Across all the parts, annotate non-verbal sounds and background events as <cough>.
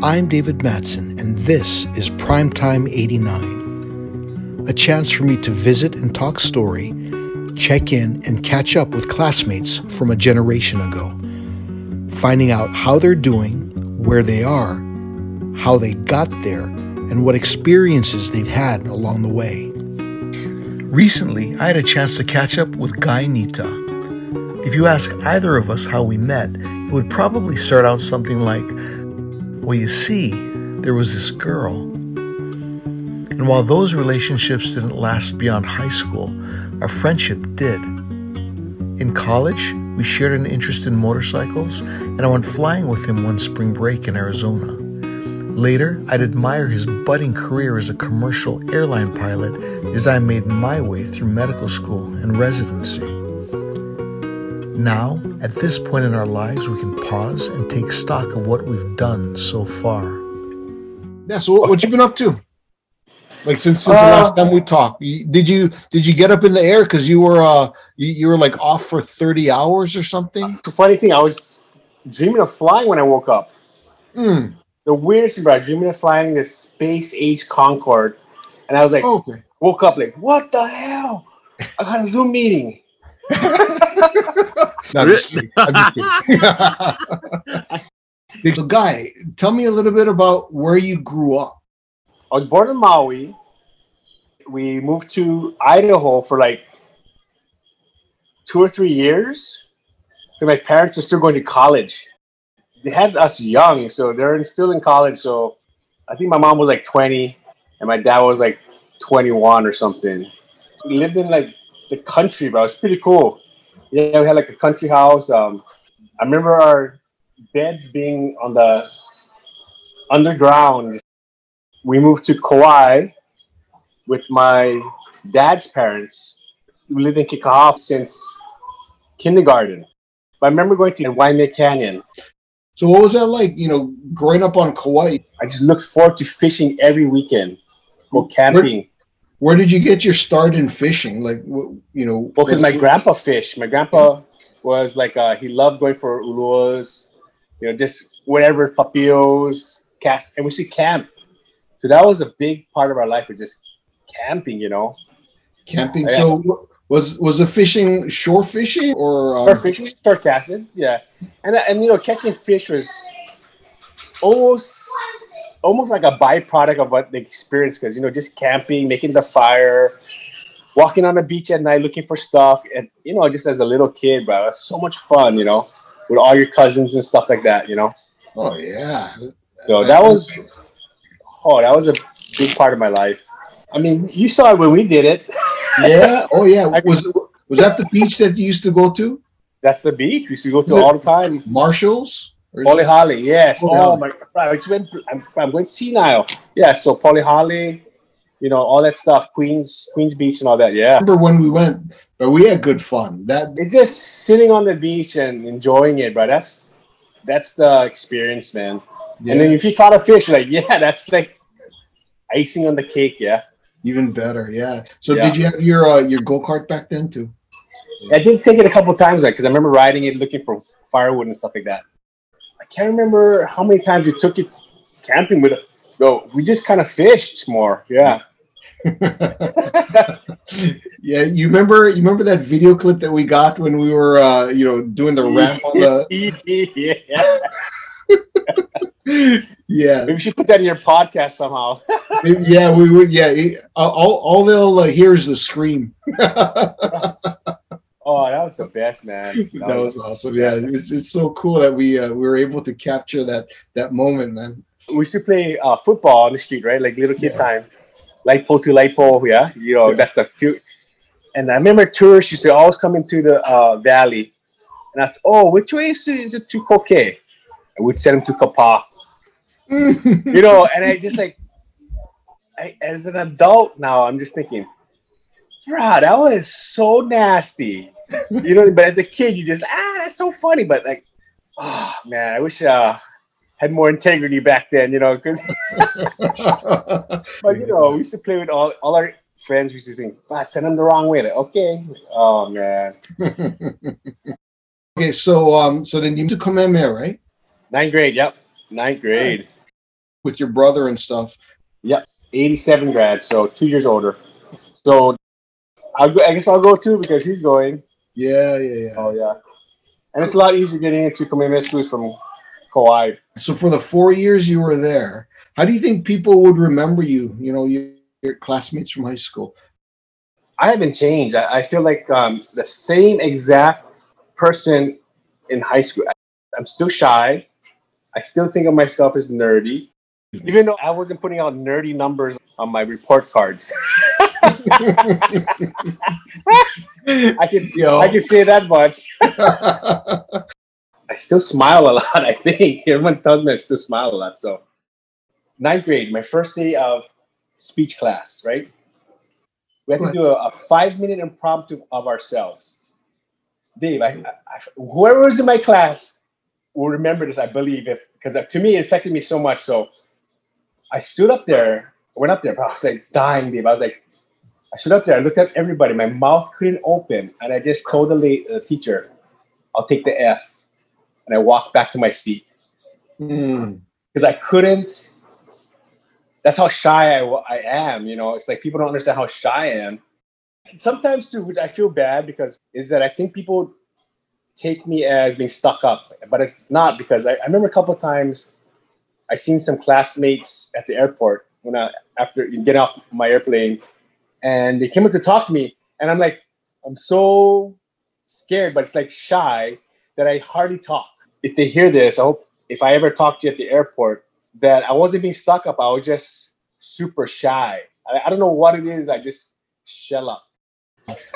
I'm David Matson, and this is Primetime 89. A chance for me to visit and talk story, check in, and catch up with classmates from a generation ago, finding out how they're doing, where they are, how they got there, and what experiences they've had along the way. Recently, I had a chance to catch up with Guy Nita. If you ask either of us how we met, it would probably start out something like, Well, you see, there was this girl. And while those relationships didn't last beyond high school, our friendship did. In college, we shared an interest in motorcycles, and I went flying with him one spring break in Arizona. Later, I'd admire his budding career as a commercial airline pilot as I made my way through medical school and residency. Now, at this point in our lives, we can pause and take stock of what we've done so far. Yeah. So what, what you been up to? Like since since the last time we talked, did you did you get up in the air because you were uh you, you were like off for thirty hours or something? The funny thing, I was dreaming of flying when I woke up. Hmm. The weirdest thing about dreaming of flying this space age Concorde, and I was like, Okay. woke up like, what the hell? I got a Zoom meeting. No, I'm just kidding. I'm just kidding. <laughs> so, guy, tell me a little bit about where you grew up. I was born in Maui. We moved to Idaho for like two or three years. And my parents were still going to college. They had us young, so they're in- still in college. So I think my mom was like 20 and my dad was like 21 or something. So we lived in like the country, but it was pretty cool. Yeah, we had like a country house. Um, I remember our beds being on the underground we moved to Kauai with my dad's parents. We lived in Kekaha since kindergarten. But I remember going to Waimea Canyon. So, what was that like? You know, growing up on Kauai. I just looked forward to fishing every weekend, go camping. Where did you get your start in fishing? Like, you know, Well, because my grandpa fished. My grandpa was like, uh, he loved going for uluas, you know, just whatever, papios, cast, and we should camp. So that was a big part of our life, was just camping, you know. camping. Yeah. So, was was the fishing shore fishing or um, Or fishing, we short casted, yeah, and and you know catching fish was almost almost like a byproduct of what the experience because you know just camping, making the fire, walking on the beach at night looking for stuff, and you know just as a little kid, bro, it was so much fun, you know, with all your cousins and stuff like that, you know. Oh yeah. So that was oh that was a big part of my life. I mean, you saw it when we did it. <laughs> yeah. Oh yeah. <laughs> Was was that the beach that you used to go to? That's the beach we used to go to all the time. Marshalls? Or is Polly it- Holly, yes. Polly oh Holly. my God, I went, I'm, I'm going senile. Yeah, so Polly Holly, you know, all that stuff, Queens, Queens Beach, and all that. Yeah, remember when we went, but we had good fun. That it's just sitting on the beach and enjoying it, bro. That's that's the experience, man. And then if you caught a fish, you're like, <laughs> yeah, that's like icing on the cake. Yeah, even better. Yeah. So Yeah. did you have your uh, your go kart back then too? I did take it a couple times, like, because I remember riding it, looking for firewood and stuff like that. I can't remember how many times we took it camping with it. So we just kind of fished more. Yeah. <laughs> yeah. You remember you remember that video clip that we got when we were uh, you know doing the ramp on the <laughs> yeah. yeah Maybe we should put that in your podcast somehow. yeah we would yeah all all they'll uh, hear is the scream. <laughs> Oh, that was the best, man. <laughs> that was awesome. Yeah, it's, it's so cool that we uh, we were able to capture that that moment, man. we used to play uh, football on the street, right? Like little kid Yeah. time. Light pole to light pole, yeah. You know, Yeah. that's the few. And I remember tourists used to always come into the uh, valley and ask, oh, which way is it, is it to Kokee? And we'd send them to Kapaa. <laughs> You know, and I just like, I, as an adult now, I'm just thinking, bruh, that was so nasty. You know, but as a kid, you just, ah, that's so funny. But like, oh, man, I wish uh, had more integrity back then, you know, because <laughs> but you know, we used to play with all, all our friends. We used to think, "Ah, send them the wrong way." Like, okay, oh man, okay, so um, so then you need to Kamehameha, right? ninth grade. Yep, ninth grade. with your brother and stuff. Yep, 87 grad, so two years older. So I'll go, I guess I'll go too because he's going. Yeah, yeah, yeah. Oh yeah, and it's a lot easier getting into Kamehameha schools from Kauai. So for the four years you were there, how do you think people would remember you? You know, your, your classmates from high school. I haven't changed. I, I feel like um, the same exact person in high school. I, I'm still shy. I still think of myself as nerdy, even though I wasn't putting out nerdy numbers on my report cards. <laughs> I can Yo. I can say that much. I still smile a lot. <laughs> I think everyone tells me I still smile a lot. So, ninth grade, my first day of speech class, right? We had to do a, a five minute impromptu of ourselves. Dave, I, I, whoever was in my class will remember this. I believe if because to me it affected me so much. So, I stood up there. I went up there, but I was like dying, Dave. I was like, I stood up there. I looked at everybody. My mouth couldn't open, and I just told the, la- the teacher, "I'll take the F," and I walked back to my seat Hmm. because I couldn't. That's how shy I, I am. You know, it's like people don't understand how shy I am. Sometimes too, which I feel bad because is that I think people take me as being stuck up, but it's not because I, I remember a couple of times I seen some classmates at the airport when I after getting off my airplane, and they came up to talk to me, and I'm like, I'm so scared, but it's like shy that I hardly talk. If they hear this, I hope if I ever talk to you at the airport that I wasn't being stuck up. I was just super shy. I, I don't know what it is. I just shell up.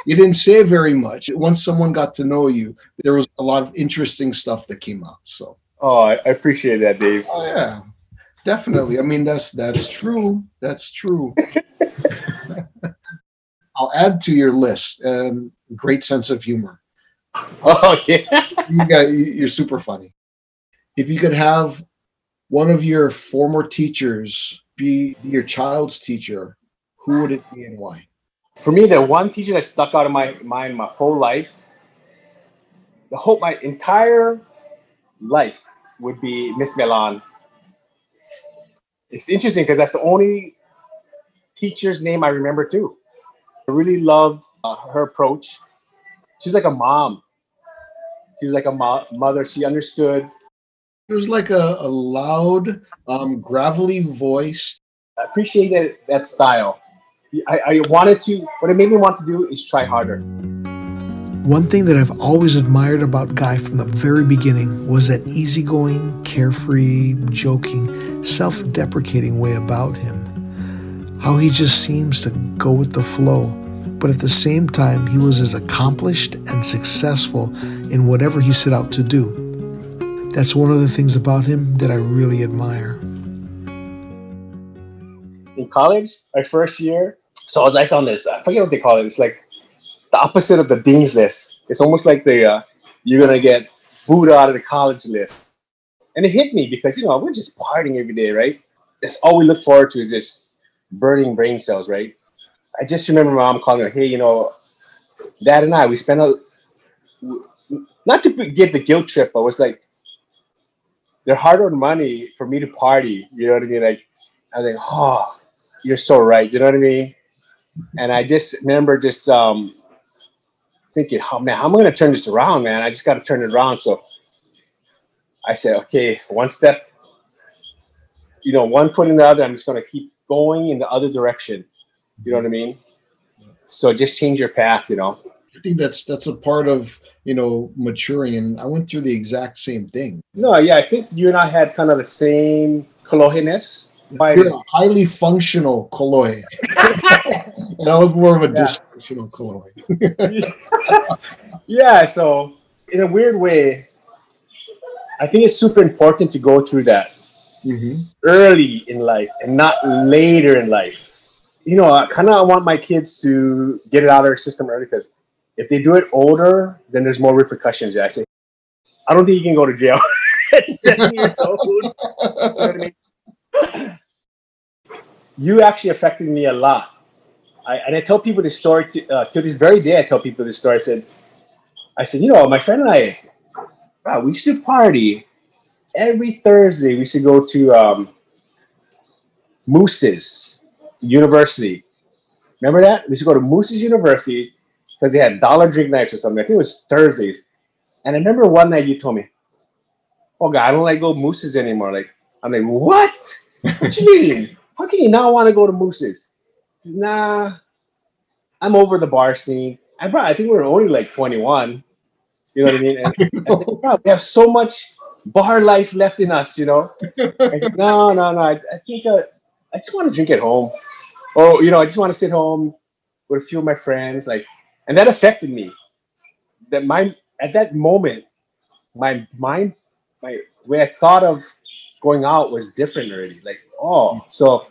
You didn't say very much. Once someone got to know you, there was a lot of interesting stuff that came out. So, Oh, I, I appreciate that, Dave. oh yeah, definitely. I mean, that's that's true. That's true. <laughs> I'll add to your list. Um, great sense of humor. <laughs> Oh yeah. You got you're super funny. If you could have one of your former teachers be your child's teacher, who would it be and why? For me, the one teacher that stuck out of my mind my whole life, the whole my entire life would be Miss Milan. It's interesting because that's the only teacher's name I remember too. I really loved uh, her approach. She's like a mom. She was like a mo- mother. She understood. It was like a, a loud, um, gravelly voice. I appreciated that style. I, I wanted to. What it made me want to do is try harder. One thing that I've always admired about Guy from the very beginning was that easygoing, carefree, joking, self deprecating way about him. How he just seems to go with the flow, but at the same time, he was as accomplished and successful in whatever he set out to do. That's one of the things about him that I really admire. in college, my first year. So I was like on this, I forget what they call it. It's like the opposite of the dean's list. It's almost like the uh, you're gonna get booed out of the college list. And it hit me because you know we're just partying every day, right? That's all we look forward to just burning brain cells, right? I just remember mom calling her, hey, you know, dad and I, we spent a not to get the guilt trip, but it was like they're hard-earned money for me to party. You know what I mean? Like I was like, oh, you're so right. You know what I mean? And I just remember just um, thinking, oh man, how am I going to turn this around, man? I just got to turn it around. So I said, okay, one step, you know, one foot in the other. I'm just going to keep going in the other direction. You know what I mean? So just change your path, you know. I think that's that's a part of you know maturing, and I went through the exact same thing. No, yeah, I think you and I had kind of the same kolohiness. You're a highly functional Kolohe. <laughs> and I was more of a Yeah. dysfunctional Kolohe. <laughs> yeah, so in a weird way, I think it's super important to go through that Mm-hmm. early in life and not later in life. You know, I kind of want my kids to get it out of their system early because if they do it older, then there's more repercussions. I say, I don't think you can go to jail? <laughs> You actually affected me a lot. I, and I tell people this story to, uh, to this very day. I tell people this story. I said, I said, you know, my friend and I, wow, we used to party every Thursday. We used to go to um, Moose's University. Remember that? We used to go to Moose's University because they had dollar drink nights or something. I think it was Thursdays. And I remember one night you told me, "Oh God, I don't like go Moose's anymore." Like I'm like, "What? What you mean? How can you not want to go to Moose's?" Nah, I'm over the bar scene. I bro, I think we were only like 21. You know what I mean? And, <laughs> and bro, we have so much bar life left in us, you know. I said, no, no, no. I, I think uh, I just want to drink at home, or you know, I just want to sit home with a few of my friends, like, and that affected me. That my at that moment, my mind, my way I thought of going out was different already. Like, oh, so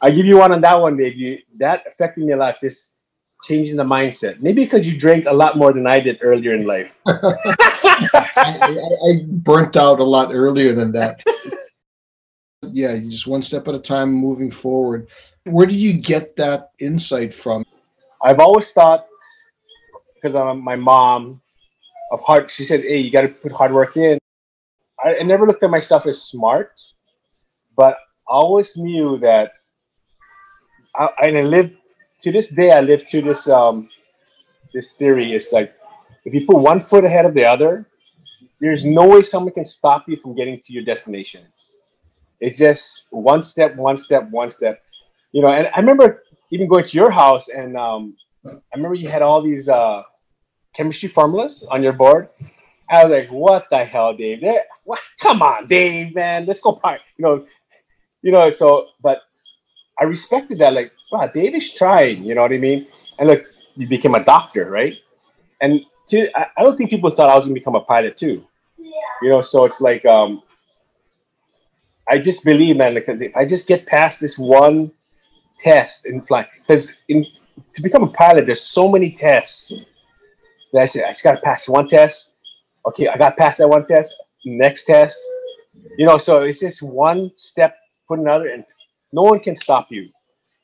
I give you one on that one. You that affected me a lot. Just changing the mindset. Maybe because you drank a lot more than I did earlier in life. <laughs> I, I, I burnt out a lot earlier than that. <laughs> yeah, just one step at a time moving forward. Where do you get that insight from? I've always thought because I'm my mom of hard. She said, "Hey, you got to put hard work in." I, I never looked at myself as smart, but I always knew that. I, and I lived to this day. I live to this um, this theory. It's like if you put one foot ahead of the other, there's no way someone can stop you from getting to your destination. It's just one step, one step, one step. You know, and I remember even going to your house, and um, I remember you had all these uh, chemistry formulas on your board. I was like, "What the hell, Dave? Eh, what? Come on, Dave, man, let's go park." You know, you know. So, but I respected that. Like, wow, Dave is trying. You know what I mean? And look, you became a doctor, right? And to, I, I don't think people thought I was gonna become a pilot too. You know, so it's like um, I just believe, man, because if I just get past this one test in flying, because in to become a pilot, there's so many tests that I said I just gotta pass one test. Okay, I got past that one test. Next test, you know, so it's just one step put another, and no one can stop you.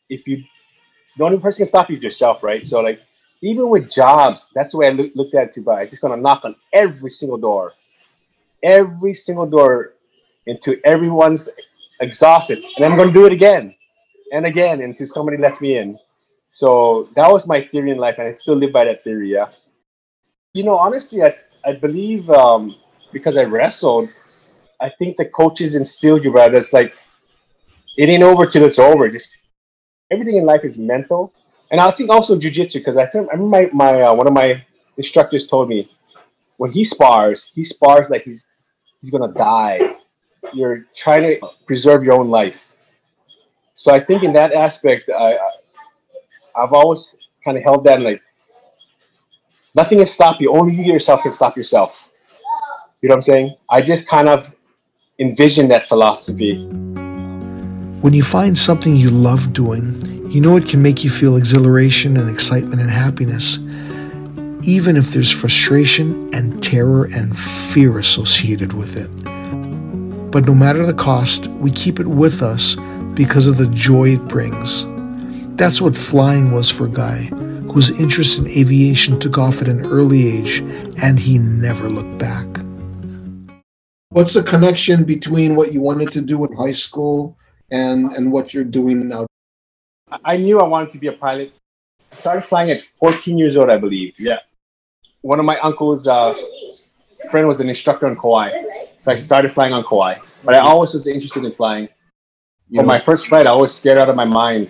If you, the only person can stop you is yourself, right? So like, even with jobs, that's the way I look, looked at it too. But I just gonna knock on every single door, every single door until everyone's exhausted, and I'm gonna do it again and again until somebody lets me in. So that was my theory in life, and I still live by that theory. Yeah. You know, honestly, I I believe um, because I wrestled, I think the coaches instilled you, right? It's like it ain't over till it's over. Just everything in life is mental, and I think also jujitsu because I think remember my, my uh, one of my instructors told me when he spars, he spars like he's he's gonna die. You're trying to preserve your own life. So I think in that aspect, I I've always kind of held that like nothing can stop you. Only you yourself can stop yourself. You know what I'm saying? I just kind of envision that philosophy. When you find something you love doing, you know it can make you feel exhilaration and excitement and happiness, even if there's frustration and terror and fear associated with it. But no matter the cost, we keep it with us because of the joy it brings. That's what flying was for Guy, whose interest in aviation took off at an early age, and he never looked back. What's the connection between what you wanted to do in high school and and what you're doing now? I knew I wanted to be a pilot. I started flying at 14 years old, I believe. Yeah. One of my uncle's uh, friend was an instructor on Kauai. So I started flying on Kauai. But I always was interested in flying. You know, my first flight, I was scared out of my mind.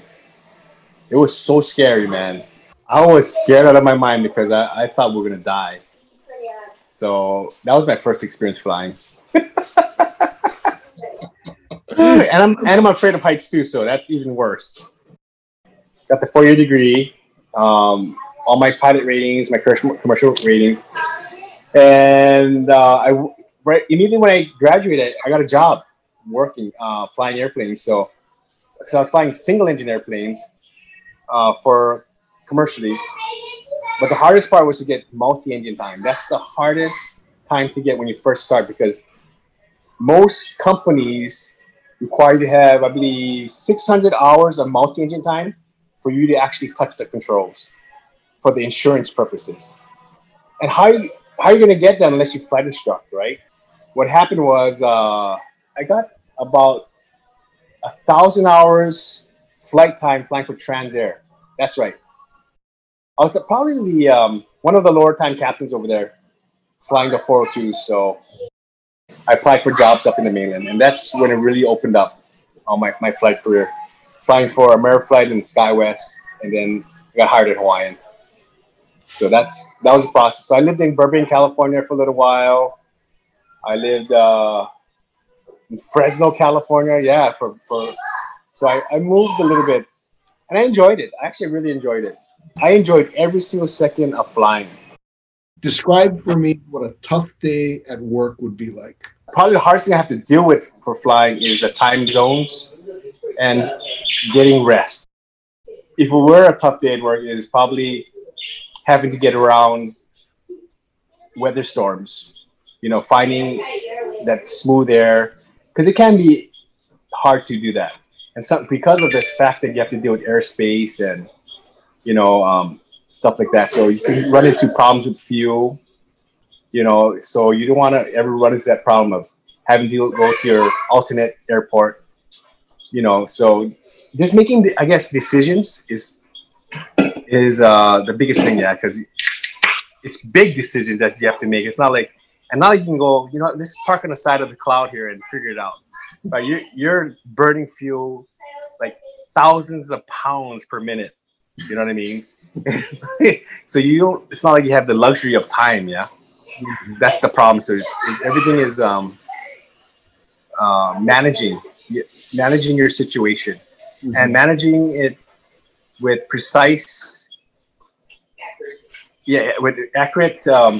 It was so scary, man. I was scared out of my mind because I, I thought we were going to die. So that was my first experience flying. <laughs> and I'm and I'm afraid of heights too, so that's even worse. Got the four year degree, um, all my pilot ratings, my commercial commercial ratings, and uh, I right immediately when I graduated, I got a job working uh, flying airplanes. So because I was flying single engine airplanes uh, for commercially, but the hardest part was to get multi engine time. That's the hardest time to get when you first start because most companies require you to have, I believe, 600 hours of multi-engine time for you to actually touch the controls for the insurance purposes. And how how are you going to get that unless you flight instruct, right? What happened was uh, I got about a thousand hours flight time flying for Transair. That's right. I was probably the um, one of the lower time captains over there, flying the 402. So I applied for jobs up in the mainland, and that's when it really opened up on my, my flight career. Flying for Ameriflight and SkyWest, and then got hired at Hawaiian. So that's that was the process. So I lived in Burbank, California for a little while. I lived uh, in Fresno, California. Yeah, for, for so I, I moved a little bit, and I enjoyed it. I actually really enjoyed it. I enjoyed every single second of flying. Describe for me what a tough day at work would be like. Probably the hardest thing I have to deal with for flying is the time zones and getting rest. If it were a tough day at work, it is probably having to get around weather storms. You know, finding that smooth air because it can be hard to do that, and some because of the fact that you have to deal with airspace and you know um, stuff like that. So you can run into problems with fuel. You know, so you don't want to ever run into that problem of having to go to your alternate airport. You know, so just making, the, I guess, decisions is is uh, the biggest thing, yeah, because it's big decisions that you have to make. It's not like, and now you can go, you know, let's park on the side of the cloud here and figure it out. But you're, you're burning fuel like thousands of pounds per minute. You know what I mean? <laughs> so you don't. It's not like you have the luxury of time. Yeah, that's the problem. So it's, it, everything is um, uh, managing, managing your situation, mm-hmm. and managing it with precise, yeah, with accurate um,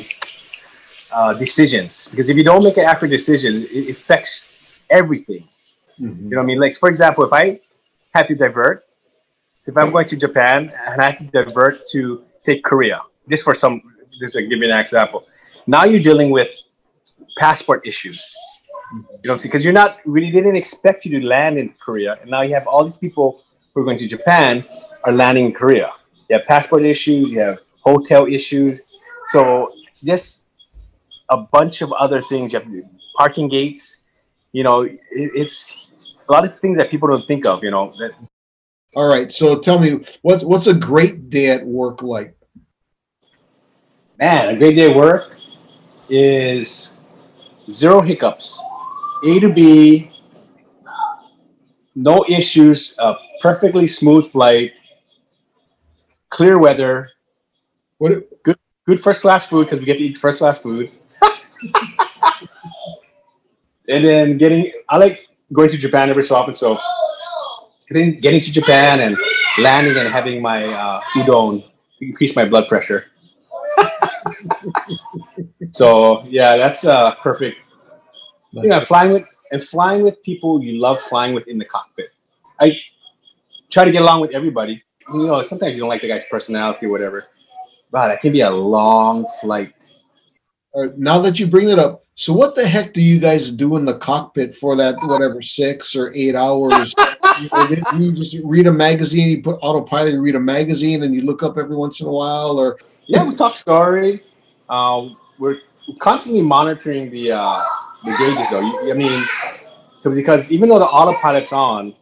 uh, decisions. Because if you don't make an accurate decision, it affects everything. Mm-hmm. You know what I mean? Like for example, if I had to divert, so if I'm going to Japan and I have to divert to say Korea, just for some, just to give you an example. Now you're dealing with passport issues. You know what I'm saying? Because you're not really they didn't expect you to land in Korea, and now you have all these people who are going to Japan are landing in Korea. You have passport issues, you have hotel issues. So just a bunch of other things. You have parking gates. You know, it, it's a lot of things that people don't think of. You know. That, All right. So tell me, what's what's a great day at work like? Man, a great day at work is zero hiccups, A to B, no issues, a perfectly smooth flight, clear weather. What good good first class food because we get to eat first class food. And then getting I like going to Japan every so often, so then getting to Japan and landing and having my uh, udon increase my blood pressure. <laughs> so yeah, that's uh, perfect. You know, flying with and flying with people you love flying with in the cockpit. I try to get along with everybody. You know, sometimes you don't like the guy's personality or whatever. Wow, that can be a long flight. Right, now that you bring it up, so what the heck do you guys do in the cockpit for that whatever six or eight hours? <laughs> you, just read a magazine, you put autopilot, you read a magazine, and you look up every once in a while, or yeah, we talk story. Um, we're constantly monitoring the uh, the gauges, though. I mean, because even though the autopilot's on,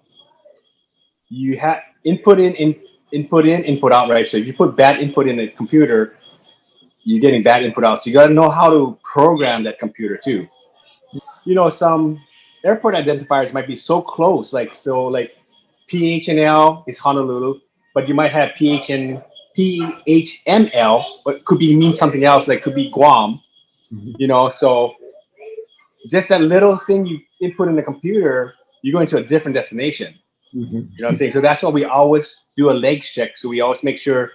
you have input in, in input in, input out, right? So if you put bad input in the computer, you're getting bad input out. So you got to know how to program that computer too. You know, some airport identifiers might be so close, like so, like PHNL is Honolulu, but you might have PHN PHML, but could be mean something else, like could be Guam. Mm-hmm. You know, so just that little thing you input in the computer, you go into a different destination. Mm-hmm. You know what I'm saying? So that's why we always do a legs check. So we always make sure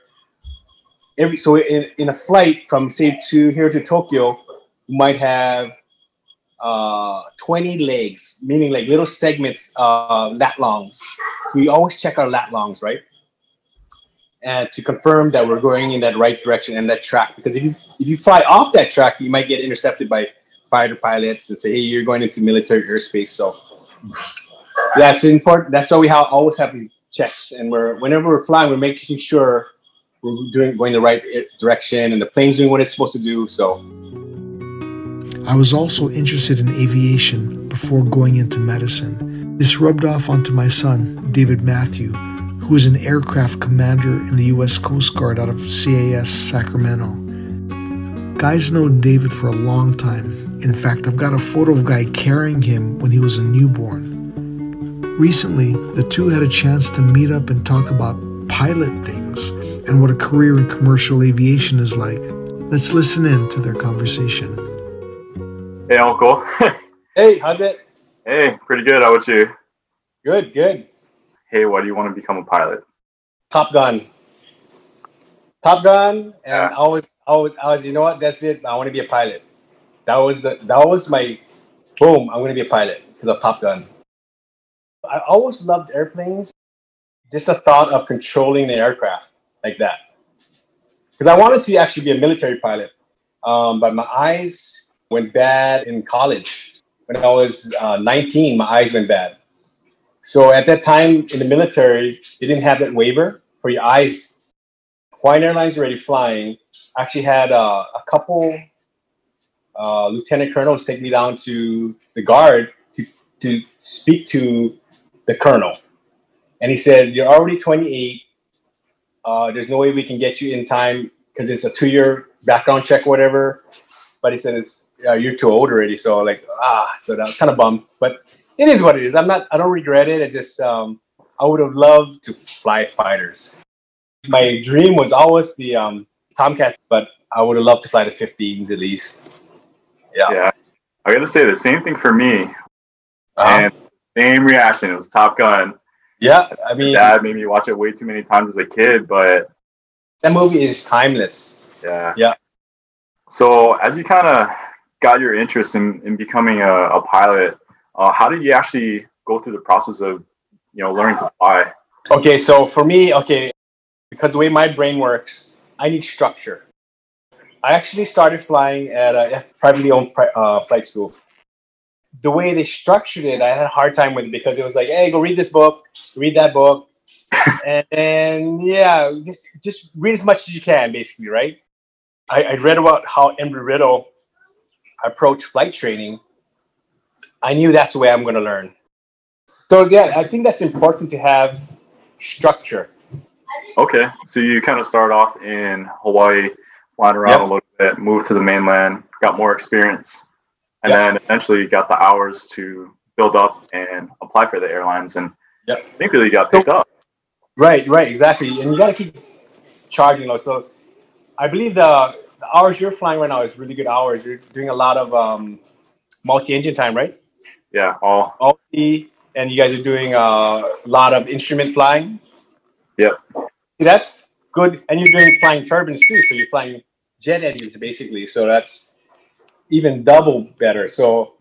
every so in, in a flight from say to here to Tokyo, we might have uh 20 legs, meaning like little segments, uh lat longs. So we always check our lat longs, right? And to confirm that we're going in that right direction and that track. Because if you if you fly off that track, you might get intercepted by fighter pilots and say, hey, you're going into military airspace. So that's important. That's why we have, always have checks, and we're whenever we're flying, we're making sure we're doing going the right eh, direction, and the plane's doing what it's supposed to do. So, I was also interested in aviation before going into medicine. This rubbed off onto my son, David Matthew, who is an aircraft commander in the U.S. Coast Guard out of CAS Sacramento. Guys known David for a long time. In fact, I've got a photo of Guy carrying him when he was a newborn. Recently, the two had a chance to meet up and talk about pilot things and what a career in commercial aviation is like. Let's listen in to their conversation. Hey, Uncle. <laughs> Hey, how's it? hey, pretty good. How about you? Good, good. Hey, why do you want to become a pilot? Top Gun. Top Gun, and Yeah. I was, I was, I was. You know what? That's it. I want to be a pilot. That was the, that was my, boom. I'm going to be a pilot because of Top Gun. I always loved airplanes. Just the thought of controlling the aircraft like that. Because I wanted to actually be a military pilot, um, but my eyes went bad in college. When I was uh, 19, my eyes went bad. So at that time in the military, they didn't have that waiver for your eyes. Hawaiian Airlines already flying. Actually had uh, a couple uh, lieutenant colonels take me down to the guard to, to speak to the colonel. And he said, You're already 28. Uh, there's no way we can get you in time because it's a two year background check, whatever. But he said, it's, uh, You're too old already. So, like, ah, so that was kind of bummed. But it is what it is. I'm not. I don't regret it. I just. Um, I would have loved to fly fighters. My dream was always the um, Tomcats, but I would have loved to fly the 15s at least. Yeah. Yeah. I got to say the same thing for me. Uh-huh. And same reaction. It was Top Gun. Yeah. I mean, Dad made me watch it way too many times as a kid, but that movie is timeless. yeah. Yeah. So as you kind of got your interest in, in becoming a, a pilot, uh, how did you actually go through the process of, you know, learning to fly? Okay, so for me, okay, because the way my brain works, I need structure. I actually started flying at a privately owned pri- uh, flight school. The way they structured it, I had a hard time with it because it was like, hey, go read this book, read that book, and then yeah, just just read as much as you can, basically, right? I, I read about how Embry Riddle approached flight training. I knew that's the way I'm going to learn. So again, I think that's important to have structure. Okay. So you kind of start off in Hawaii, flying around Yep. a little bit, move to the mainland, got more experience, and Yep. then eventually you got the hours to build up and apply for the airlines. And Yep. I think really got So- picked up. Right, right, exactly. And you got to keep charging those. So I believe the, the hours you're flying right now is really good hours. You're doing a lot of um, multi-engine time, right? Yeah. All Multi, and you guys are doing uh, a lot of instrument flying. Yep. See, that's good. And you're doing flying turbines too. So you're flying jet engines basically. So that's even double better. So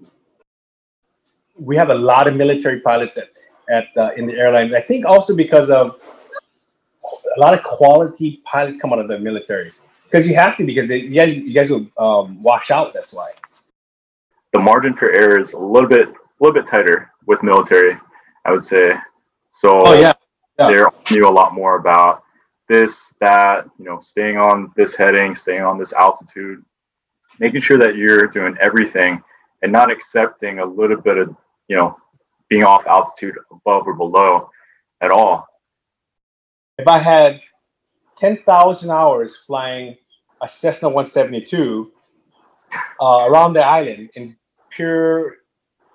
we have a lot of military pilots at, at uh, in the airlines. I think also because of a lot of quality pilots come out of the military because you have to because they, you guys you guys will um, wash out. That's why. the margin for error is a little bit a little bit tighter with military, I would say. So Oh yeah, yeah. they knew a lot more about this, that, you know, staying on this heading, staying on this altitude, making sure that you're doing everything and not accepting a little bit of, you know, being off altitude above or below at all. if I had 10,000 hours flying a Cessna 172 uh, around the island in pure,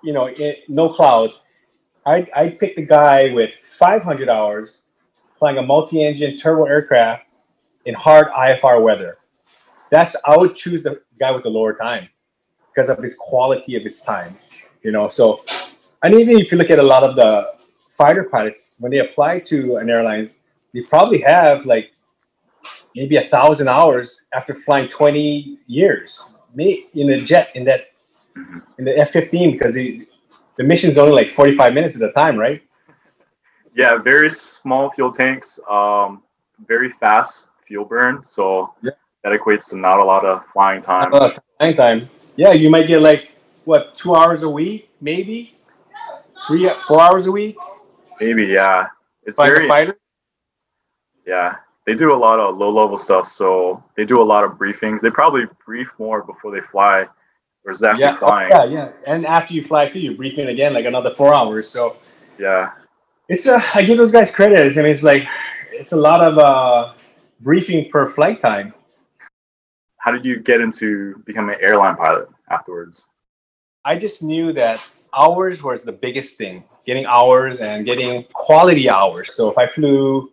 you know, in, no clouds, I'd, I'd pick the guy with 500 hours flying a multi-engine turbo aircraft in hard IFR weather. That's I would choose the guy with the lower time because of his quality of its time, you know. So, and even if you look at a lot of the fighter pilots when they apply to an airlines, they probably have like maybe a thousand hours after flying 20 years in the jet in that in the F-15 because the the mission's only like 45 minutes at a time, right? Yeah, very small fuel tanks, um, very fast fuel burn. So Yeah. That equates to not a lot of flying time. Uh, flying time. Yeah, you might get like what two hours a week, maybe three, four hours a week. Maybe, yeah. It's Flying very fighter. Yeah, they do a lot of low level stuff. So they do a lot of briefings. They probably brief more before they fly, versus actually Yeah, flying. yeah, yeah. And after you fly too, you're briefing again like another four hours. So Yeah. It's a. I give those guys credit. I mean, it's like it's a lot of uh, briefing per flight time. How did you get into becoming an airline pilot afterwards? I just knew that hours was the biggest thing. Getting hours and getting quality hours. So if I flew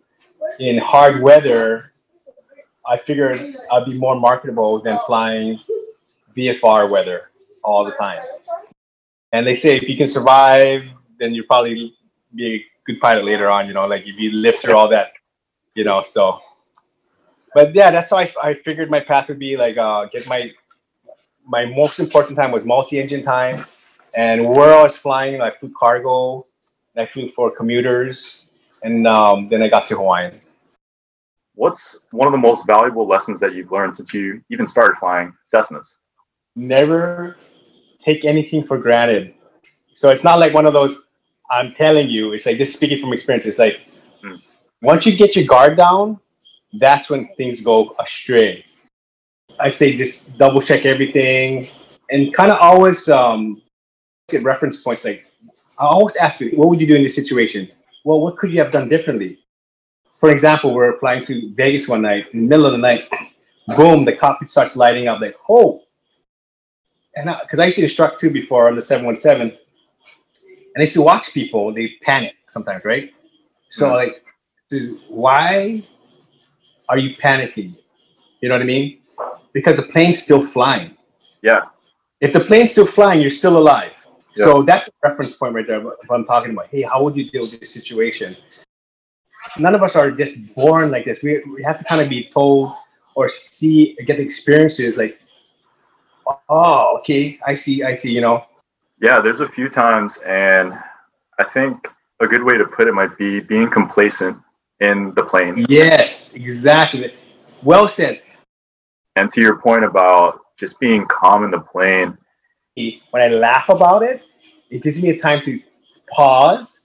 in hard weather, I figured I'd be more marketable than flying VFR weather all the time. And they say if you can survive, then you'll probably be a good pilot later on. You know, like if you live through all that, you know. So, but yeah, that's how I, I figured my path would be. Like, uh, get my my most important time was multi-engine time, and where I was flying, I flew cargo, I flew for commuters, and um, then I got to Hawaiian. What's one of the most valuable lessons that you've learned since you even started flying Cessnas? Never take anything for granted. So it's not like one of those. I'm telling you, it's like this speaking from experience. It's like Hmm. once you get your guard down, that's when things go astray. I'd say just double check everything and kind of always um, get reference points. Like I always ask you, what would you do in this situation? Well, what could you have done differently? For example, we're flying to Vegas one night in the middle of the night. Boom, the cockpit starts lighting up. Like, oh, and because I, used to instruct too before on the 717, and I used to watch people, they panic sometimes, right? So, Mhm. like, why are you panicking? You know what I mean? Because the plane's still flying. Yeah. If the plane's still flying, you're still alive. So that's a reference point right there. If I'm talking about, hey, how would you deal with this situation? None of us are just born like this. We, we have to kind of be told or see, get the experiences like, oh, okay, I see, I see, you know. Yeah, there's a few times, and I think a good way to put it might be being complacent in the plane. Yes, exactly. Well said. And to your point about just being calm in the plane, When I laugh about it, it gives me a time to pause,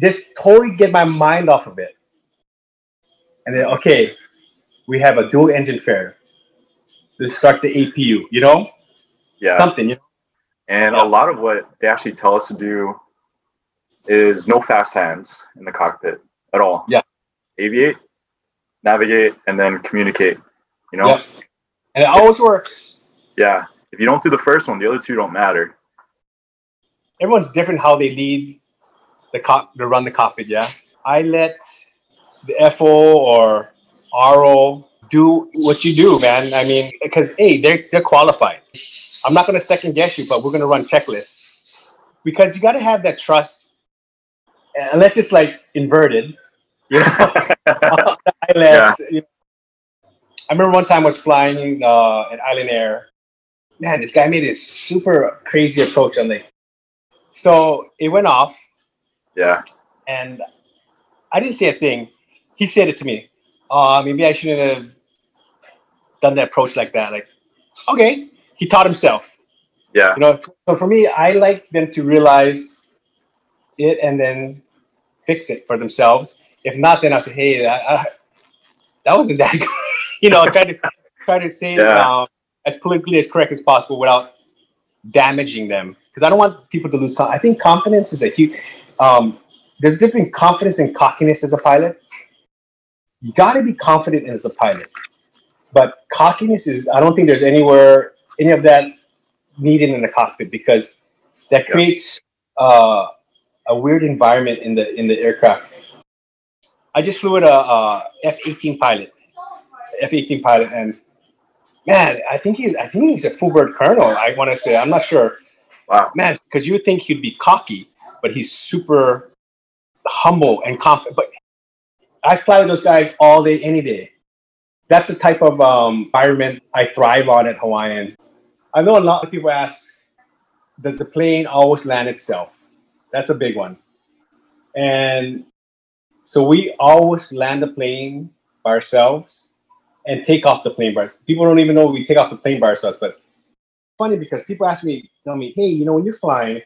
just totally get my mind off of it. And then, okay, we have a dual engine fare. Let's start the APU, you know? yeah. Something, you know? And Yeah. a lot of what they actually tell us to do is no fast hands in the cockpit at all. Yeah. Aviate, navigate, and then communicate. You know? Yeah. And it always works. Yeah. If you don't do the first one, the other two don't matter. Everyone's different how they lead the cock, to run the cockpit, yeah? I let the FO or RO do what you do, man. I mean, because hey, they're they're qualified. I'm not gonna second guess you, but we're gonna run checklists because you got to have that trust. Unless it's like inverted, you know. <laughs> ILS, you know. I remember one time I was flying uh, at Island Air. Man, this guy made a super crazy approach. I'm like, so it went off, Yeah. and I didn't say a thing. He said it to me. Uh, maybe I shouldn't have done that approach like that. Like, okay, he taught himself. Yeah. You know, so for me, I like them to realize it and then fix it for themselves. If not, then I'll say, hey, that, I, that wasn't that <laughs> good. you know, I try to try to say it um, as politically as correct as possible without damaging them. Because I don't want people to lose. Con- I think confidence is a huge. Um, there's a difference between confidence and cockiness as a pilot. You got to be confident as a pilot, but cockiness is. I don't think there's anywhere any of that needed in the cockpit because that Yeah. creates uh, a weird environment in the in the aircraft. I just flew with a, a F-18 pilot, F-18 pilot, and man, I think he's I think he's a full bird colonel. I want to say I'm not sure, Wow. man, because you would think he'd be cocky, but he's super humble and confident. But I fly with those guys all day, any day. That's the type of um, environment I thrive on at Hawaiian. I know a lot of people ask, does the plane always land itself? That's a big one. And so we always land the plane by ourselves and take off the plane by ourselves. People don't even know we take off the plane by ourselves, but funny because people ask me, tell me, hey, you know, when you're flying,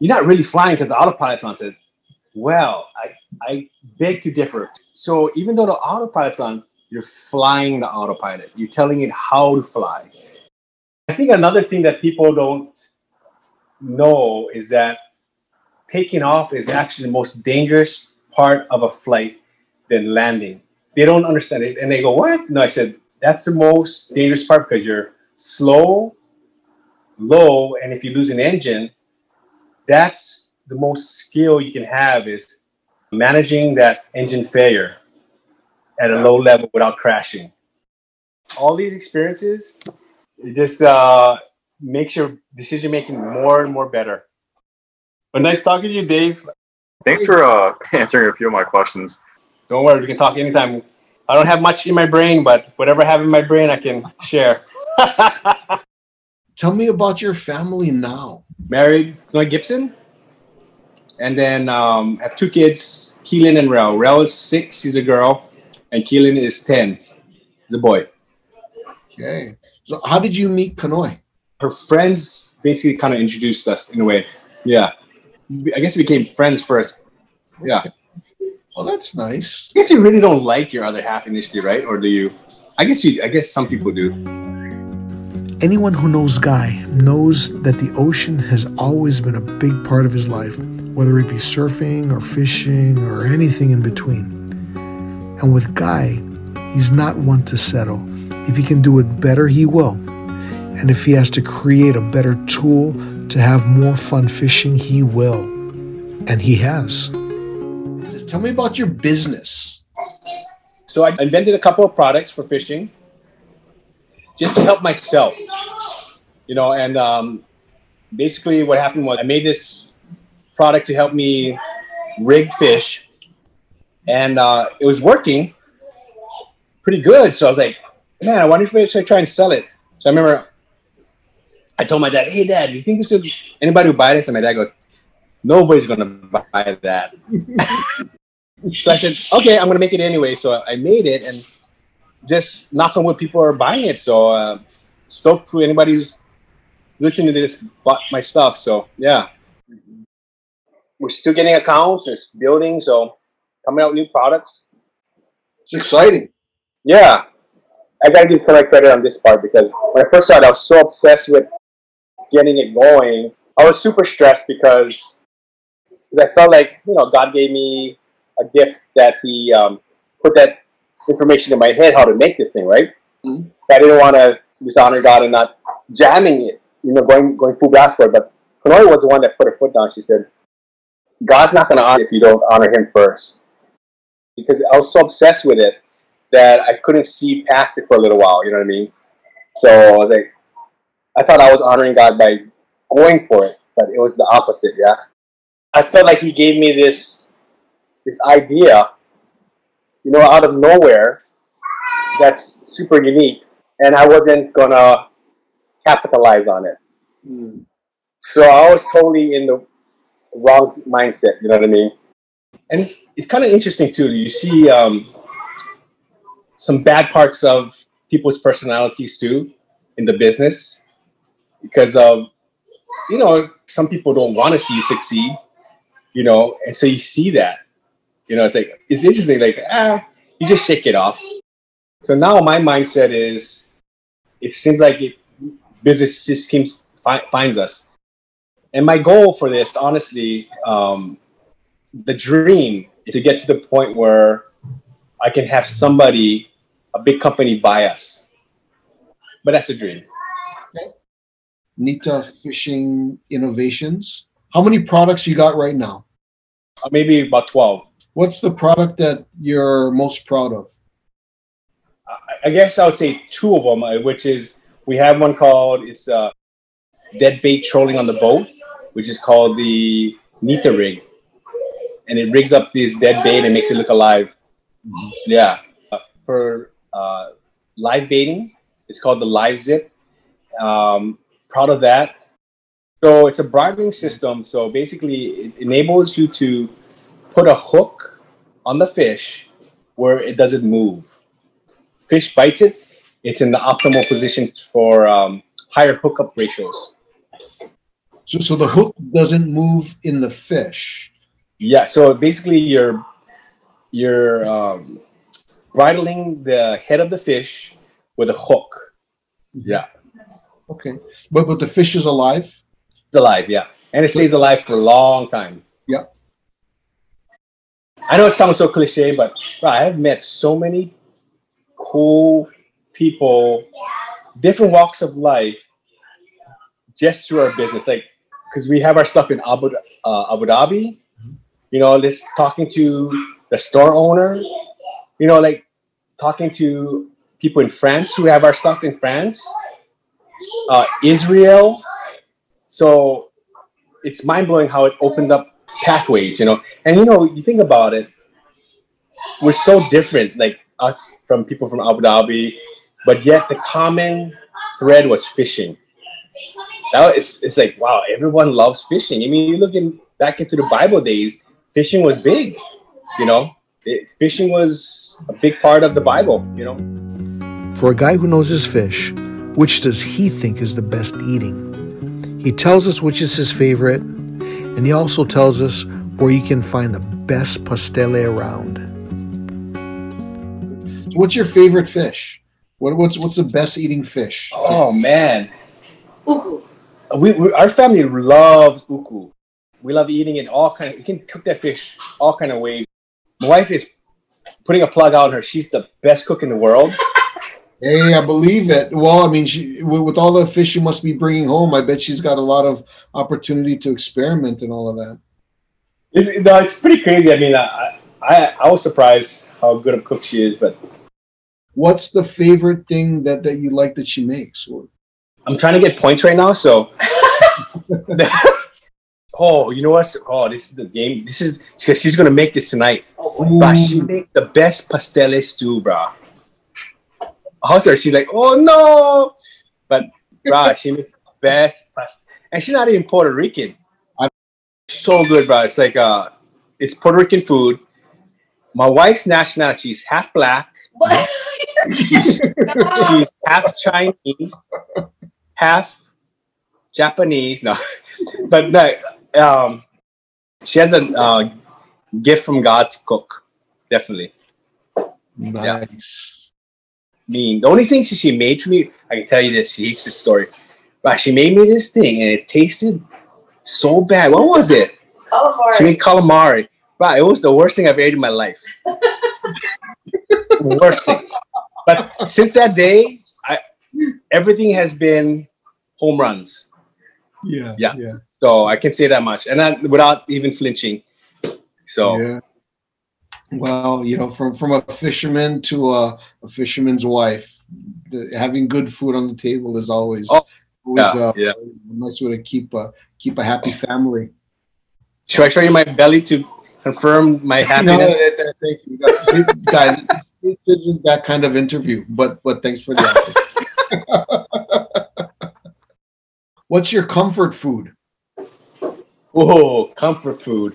you're not really flying because the autopilot's on. Said, well, I, I beg to differ. So even though the autopilot's on, you're flying the autopilot. You're telling it how to fly. I think another thing that people don't know is that taking off is actually the most dangerous part of a flight than landing. They don't understand it, and they go, "What?" No, I said that's the most dangerous part because you're slow, low, and if you lose an engine, that's the most skill you can have is managing that engine failure at a low level without crashing. All these experiences, it just uh, makes your decision making more and more better. But nice talking to you, Dave. Thanks for uh, <laughs> answering a few of my questions. Don't worry, we can talk anytime. I don't have much in my brain, but whatever I have in my brain, I can share. <laughs> Tell me about your family now. Married, Noy Gibson, and then um, have two kids, Keelan and Rel. Rel is six, he's a girl, and Keelan is ten, he's a boy. Okay. So how did you meet Kanoy? Her friends basically kind of introduced us in a way. Yeah, I guess we became friends first. Yeah. Well, that's nice. I guess you really don't like your other half initially, right? Or do you? I guess you. I guess some people do. Anyone who knows Guy knows that the ocean has always been a big part of his life, whether it be surfing or fishing or anything in between. And with Guy, he's not one to settle. If he can do it better, he will. And if he has to create a better tool to have more fun fishing, he will. And he has. Tell me about your business. So I invented a couple of products for fishing, just to help myself. You know, and um, basically what happened was I made this product to help me rig fish, and uh, it was working pretty good. So I was like, man, I wonder if I should try and sell it. So I remember I told my dad, hey, dad, do you think this would, anybody would buy this? And my dad goes, nobody's going to buy that. <laughs> so I said, okay, I'm going to make it anyway. So I made it and just knock on wood, people are buying it. So uh, stoked for anybody who's listening to this, bought my stuff. So yeah. We're still getting accounts, it's building. So coming out new products. It's exciting. Yeah. I gotta give credit on this part because when I first started, I was so obsessed with getting it going. I was super stressed because, I felt like you know God gave me a gift that He um, put that information in my head how to make this thing right. Mhm. I didn't want to dishonor God and not jamming it, you know, going going full blast for it. But Kanoy was the one that put her foot down. She said, "God's not going to honor if you don't honor Him first. Because I was so obsessed with it that I couldn't see past it for a little while. You know what I mean? So I was like, I thought I was honoring God by going for it, but it was the opposite. Yeah, I felt like He gave me this this idea, you know, out of nowhere, that's super unique, and I wasn't gonna capitalize on it. So I was totally in the wrong mindset. You know what I mean? And it's it's kind of interesting too. You see. Um, some bad parts of people's personalities too in the business because of you know some people don't want to see you succeed you know and so you see that you know it's like it's interesting like ah you just shake it off so now my mindset is it seems like it business just keeps fi- finds us and my goal for this honestly um, the dream to get to the point where i can have somebody a big company buy us. But that's a dream. Nita Fishing Innovations. How many products you got right now? Uh, maybe about 12. What's the product that you're most proud of? I- I guess I would say two of them, uh, which is we have one called it's uh, dead bait trolling on the boat, which is called the Nita rig, and it rigs up this dead bait and makes it look alive. Yeah, Uh, for uh, live baiting, it's called the Live Zip. Um, proud of that. So it's a bridling system. So basically, it enables you to put a hook on the fish where it doesn't move. Fish bites it, it's in the optimal position for um, higher hookup ratios. So, so the hook doesn't move in the fish. Yeah. So basically, you're you're um, bridling the head of the fish with a hook. Yeah, Okay. But but the fish is alive. it's alive. Yeah, and it stays alive for a long time. Yeah. I know it sounds so cliche, but bro, I have met so many cool people, different walks of life, just through our business. Like, because we have our stuff in Abu, uh, Abu Dhabi, you know, just talking to the store owner, you know, like talking to people in France who have our stuff in France, uh, Israel. So it's mind blowing how it opened up pathways, you know. And you know, you think about it, we're so different, like us from people from Abu Dhabi, but yet the common thread was fishing. Now it's it's like wow, everyone loves fishing. I mean, you're looking back into the Bible days, fishing was big, you know. Fishing was a big part of the Bible, you know. For a guy who knows his fish, which does he think is the best eating? He tells us which is his favorite, and he also tells us where you can find the best pastele around. So what's your favorite fish? What, what's what's the best eating fish? Oh man, Uku. we, we our family loves uku. We love eating it all kind. Of, you can cook that fish all kind of ways. My wife is putting a plug out on her. She's the best cook in the world. Hey, I believe it. Well, I mean, she, with with all the fish she must be bringing home, I bet she's got a lot of opportunity to experiment and all of that. It's, no, it's pretty crazy. I mean, I, I I was surprised how good of a cook she is, but What's the favorite thing that, that you like that she makes? Or, I'm trying to get points right now. So, <laughs> oh, you know what? Oh, this is the game. This is because she's gonna make this tonight. Oh boy. She makes the best pastele stew, bro. Her? She's like, oh no, but bro, she <laughs> makes the best past, and she's not even Puerto Rican. I'm so good, bro. It's like uh, it's Puerto Rican food. My wife's nationality is half black. What? She's, she's half Chinese, half Japanese. No, <laughs> but no. Um, she has a uh, gift from God to cook. Definitely. nice. Mean. The only thing she made for me, I can tell you this. She hates this story, but she made me this thing, and it tasted so bad. What was it? Calamari. She made calamari. Right, it was the worst thing I've ate in my life. <laughs> worst thing. But since that day, I everything has been home runs. Yeah. Yeah. Yeah. So I can say that much, and I, without even flinching. So Yeah. Well, you know, from from a fisherman to a, a fisherman's wife, the, having good food on the table is always Oh, always yeah, uh, yeah. a nice way to keep a keep a happy family. should I show you my belly to confirm my No, happiness? that- thank you, guys. guys. This isn't that kind of interview, but but thanks for the. <laughs> What's your comfort food? Oh, comfort food.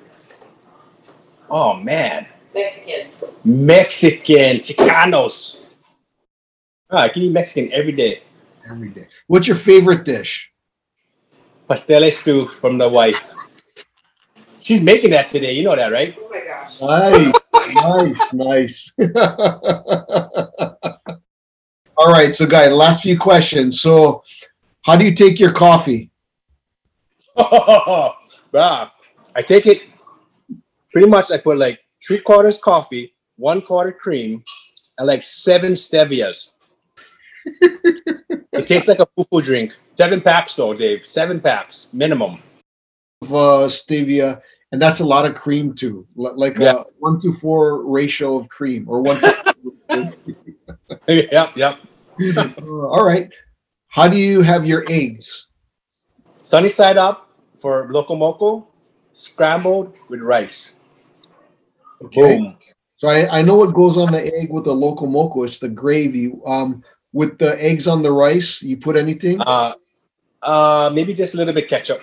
Oh man. Mexican. Mexican Chicanos. Ah, I can eat Mexican every day. Every day. What's your favorite dish? Pastele stew from the wife. She's making that today. You know that, right? Oh my gosh. Nice, nice, nice. <laughs> All right, so guy, last few questions. So, how do you take your coffee? <laughs> Bruh. I take it pretty much. I put like three quarters coffee, one quarter cream, and like seven stevias. it <laughs> tastes like a poo drink. Seven packs though, Dave. Seven packs minimum. Of uh, stevia, and that's a lot of cream too, L- like Yeah. a one to four ratio of cream, or one. To <laughs> yep, yep. Uh, all right. How do you have your eggs? Sunny side up for loco moco, scrambled with rice. Okay. Boom. So I, I know what goes on the egg with the loco moco. It's the gravy. Um, with the eggs on the rice, you put anything? Uh, uh, maybe just a little bit ketchup.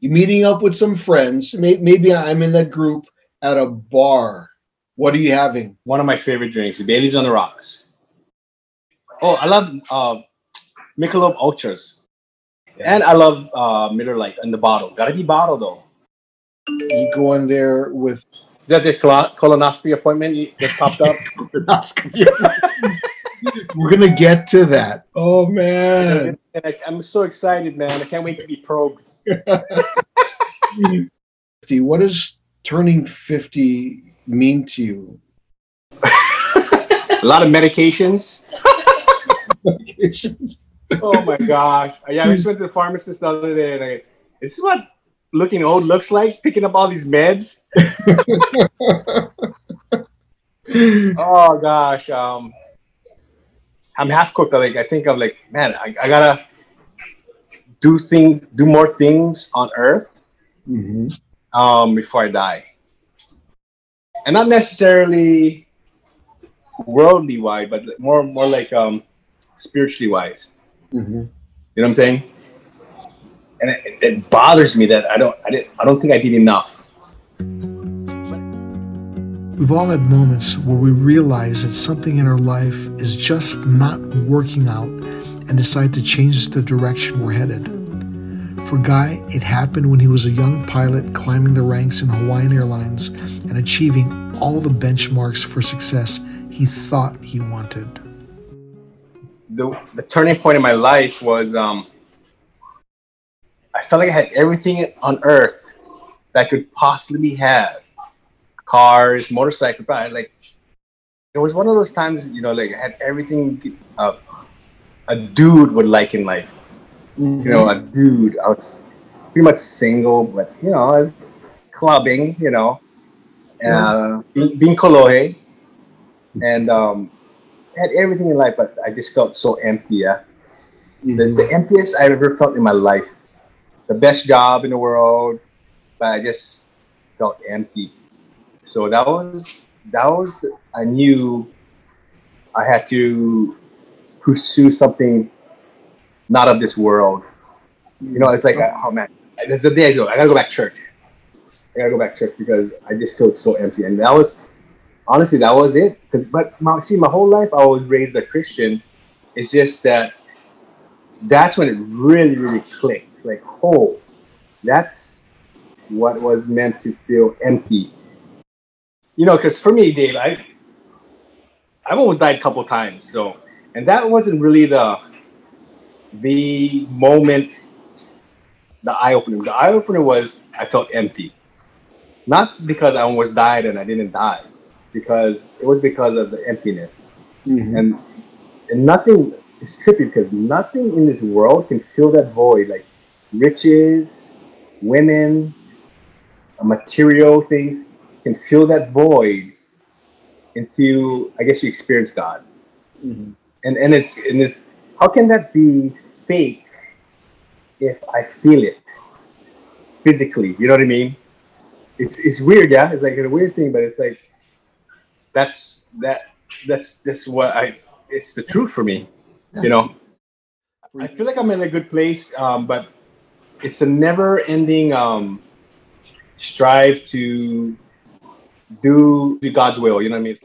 You're meeting up with some friends. May, maybe I'm in that group at a bar. What are you having? One of my favorite drinks, Bailey's on the rocks. Oh, I love uh, Michelob Ultras, and I love uh, Miller Lite in the bottle. Gotta be bottle though. You go in there with Is that the colonoscopy appointment you- that popped up? <laughs> <laughs> We're gonna get to that. Oh man. I, I'm so excited, man! I can't wait to be probed. Fifty. What does turning 50 mean to you? A lot of medications. <laughs> Oh my gosh. Yeah, I just went to the pharmacist the other day and I, this is what looking old looks like, picking up all these meds. <laughs> oh gosh. Um I'm half cooked. Like I think of like, man, I, I gotta do things do more things on earth Mhm. um before I die. And not necessarily worldly wise, but more more like um spiritually wise. Mhm. You know what I'm saying? And it, it bothers me that I don't I didn't I don't think I did enough. We've all had moments where we realize that something in our life is just not working out and decide to change the direction we're headed. For Guy, it happened when he was a young pilot climbing the ranks in Hawaiian Airlines and achieving all the benchmarks for success he thought he wanted. The the turning point in my life was um I felt like I had everything on earth that I could possibly have. Cars, motorcycle, but I, like it was one of those times, you know, like I had everything uh, a dude would like in life. you know, a dude. I was pretty much single, but you know, clubbing, you know, uh, being, being kolohe, and um, had everything in life, but I just felt so empty. Yeah, that's the emptiest I've ever felt in my life. The best job in the world, but I just felt empty. So that was that was I knew I had to pursue something not of this world. You know, it's like, oh man, there's a day I go, I gotta go back to church. I gotta go back to church because I just feel so empty. And that was, honestly, that was it. Cause, but my, see, my whole life I was raised a Christian. It's just that that's when it really, really clicked. Like, oh, that's what was meant to feel empty. You know, because for me, Dave, I, I've almost died a couple times. So, and that wasn't really the the moment, the eye opener. The eye opener was I felt empty, not because I almost died and I didn't die, because it was because of the emptiness, Mhm. and and nothing is trippy because nothing in this world can fill that void like riches, women, uh, material things can fill that void until I guess you experience God Mhm. and and it's and it's how can that be fake if I feel it physically? You know what I mean? It's it's weird, yeah. It's like a weird thing, but it's like that's that that's just what I. It's the truth for me, you know. I feel like I'm in a good place, um, but it's a never-ending um, strive to do do God's will. You know what I mean?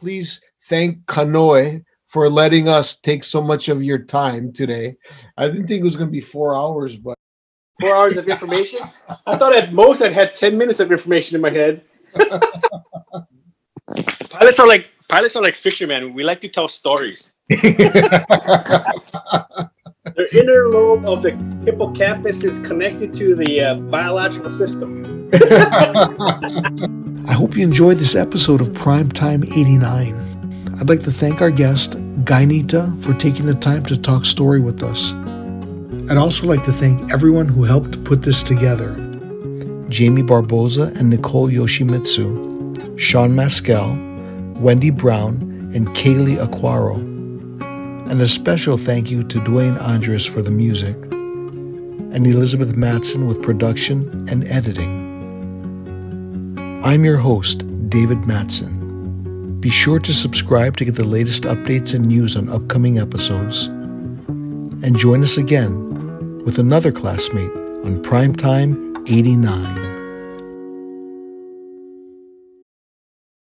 Please thank Kanoe for letting us take so much of your time today. I didn't think it was going to be four hours, but four hours of information. I thought at most I'd had ten minutes of information in my head. <laughs> pilots are like pilots are like fishermen. We like to tell stories. <laughs> The inner lobe of the hippocampus is connected to the uh, biological system. <laughs> I hope you enjoyed this episode of Primetime 89. I'd like to thank our guest, Guy Nita, for taking the time to talk story with us. I'd also like to thank everyone who helped put this together Jamie Barboza and Nicole Yoshimitsu, Sean Maskell, Wendy Brown, and Kaylee Aquaro. And a special thank you to Dwayne Andres for the music, and Elizabeth Matson with production and editing. I'm your host, David Matson. Be sure to subscribe to get the latest updates and news on upcoming episodes. And join us again with another classmate on Primetime 89.